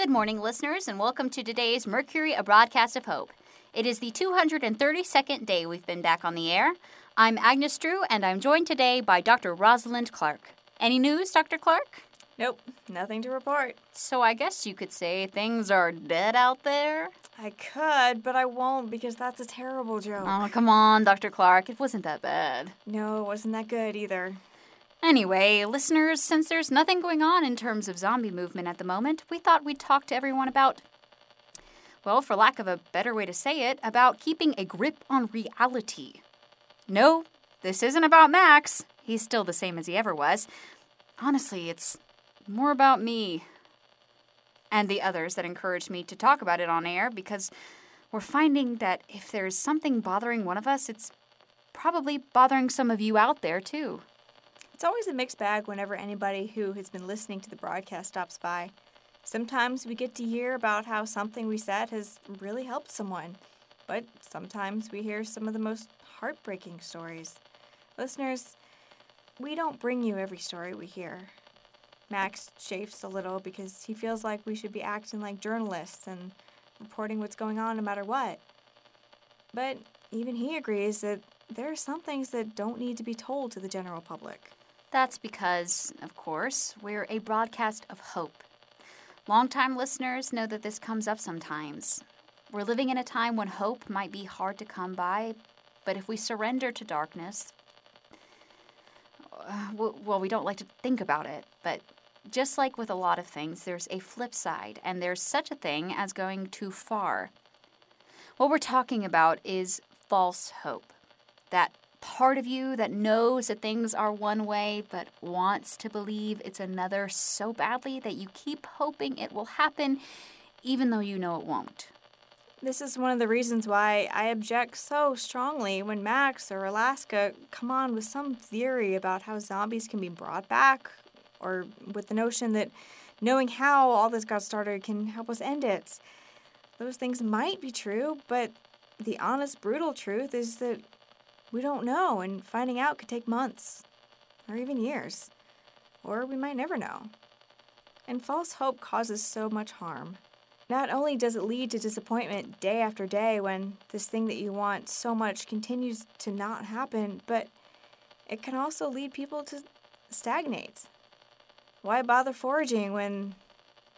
Good morning, listeners, and welcome to today's Mercury, a broadcast of hope. It is the 232nd day we've been back on the air. I'm Agnes Drew, and I'm joined today by Dr. Rosalind Clark. Any news, Dr. Clark? Nope, nothing to report. So I guess you could say things are dead out there? I could, but I won't because that's a terrible joke. Oh, come on, Dr. Clark. It wasn't that bad. No, it wasn't that good either. Anyway, listeners, since there's nothing going on in terms of zombie movement at the moment, we thought we'd talk to everyone about, well, for lack of a better way to say it, about keeping a grip on reality. No, this isn't about Max. He's still the same as he ever was. Honestly, it's more about me and the others that encouraged me to talk about it on air because we're finding that if there's something bothering one of us, it's probably bothering some of you out there too. It's always a mixed bag whenever anybody who has been listening to the broadcast stops by. Sometimes we get to hear about how something we said has really helped someone, but sometimes we hear some of the most heartbreaking stories. Listeners, we don't bring you every story we hear. Max chafes a little because he feels like we should be acting like journalists and reporting what's going on no matter what. But even he agrees that there are some things that don't need to be told to the general public. That's because, of course, we're a broadcast of hope. Longtime listeners know that this comes up sometimes. We're living in a time when hope might be hard to come by, but if we surrender to darkness, uh, well, we don't like to think about it, but just like with a lot of things, there's a flip side, and there's such a thing as going too far. What we're talking about is false hope. That part of you that knows that things are one way but wants to believe it's another so badly that you keep hoping it will happen even though you know it won't. This is one of the reasons why I object so strongly when Max or Alaska come on with some theory about how zombies can be brought back, or with the notion that knowing how all this got started can help us end it. Those things might be true, but the honest, brutal truth is that we don't know, and finding out could take months, or even years. Or we might never know. And false hope causes so much harm. Not only does it lead to disappointment day after day when this thing that you want so much continues to not happen, but it can also lead people to stagnate. Why bother foraging when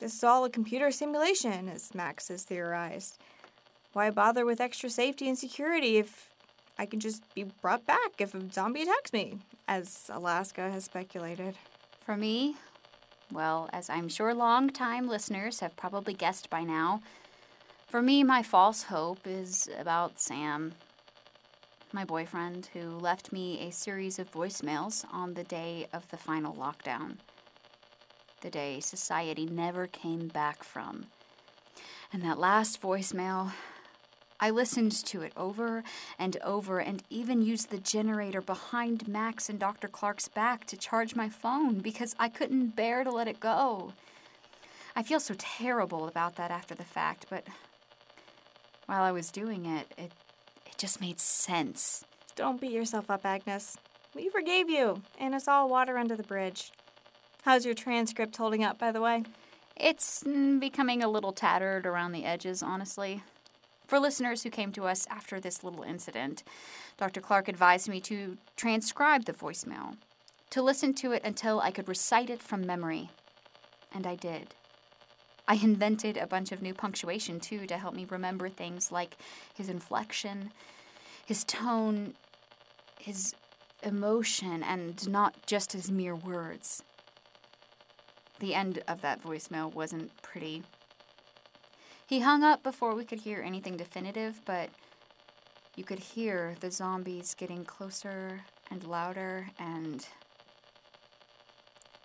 this is all a computer simulation, as Max has theorized? Why bother with extra safety and security if I can just be brought back if a zombie attacks me, as Alaska has speculated. For me, well, as I'm sure long-time listeners have probably guessed by now, for me, my false hope is about Sam, my boyfriend, who left me a series of voicemails on the day of the final lockdown. The day society never came back from. And that last voicemail I listened to it over and over and even used the generator behind Max and Dr. Clark's back to charge my phone because I couldn't bear to let it go. I feel so terrible about that after the fact, but while I was doing it, it, it just made sense. Don't beat yourself up, Agnes. We forgave you, and it's all water under the bridge. How's your transcript holding up, by the way? It's becoming a little tattered around the edges, honestly. For listeners who came to us after this little incident, Dr. Clark advised me to transcribe the voicemail, to listen to it until I could recite it from memory. And I did. I invented a bunch of new punctuation, too, to help me remember things like his inflection, his tone, his emotion, and not just his mere words. The end of that voicemail wasn't pretty. He hung up before we could hear anything definitive, but you could hear the zombies getting closer and louder and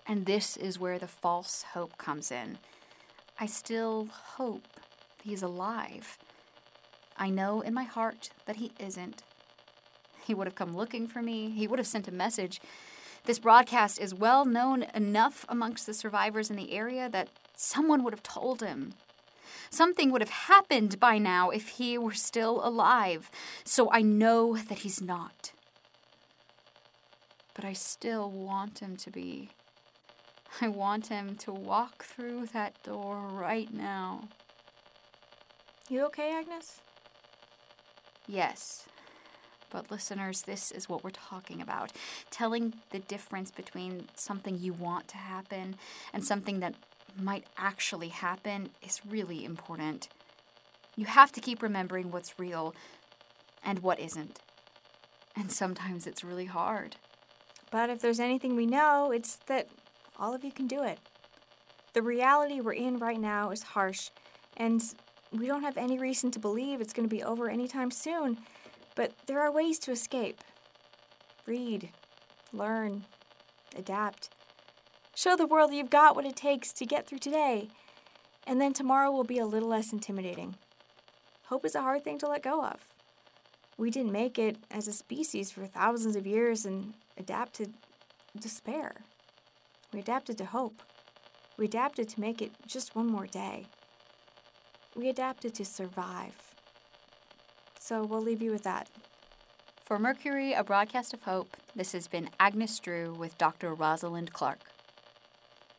and this is where the false hope comes in. I still hope he's alive. I know in my heart that he isn't. He would have come looking for me. He would have sent a message. This broadcast is well known enough amongst the survivors in the area that someone would have told him Something would have happened by now if he were still alive, so I know that he's not. But I still want him to be. I want him to walk through that door right now. You okay, Agnes? Yes. But listeners, this is what we're talking about. Telling the difference between something you want to happen and something that might actually happen is really important. You have to keep remembering what's real and what isn't. And sometimes it's really hard. But if there's anything we know, it's that all of you can do it. The reality we're in right now is harsh, and we don't have any reason to believe it's going to be over anytime soon. But there are ways to escape. Read, learn, adapt. Show the world you've got what it takes to get through today, and then tomorrow will be a little less intimidating. Hope is a hard thing to let go of. We didn't make it as a species for thousands of years and adapted to despair. We adapted to hope. We adapted to make it just one more day. We adapted to survive. So we'll leave you with that. For Mercury, a broadcast of hope, this has been Agnes Drew with Dr. Rosalind Clark.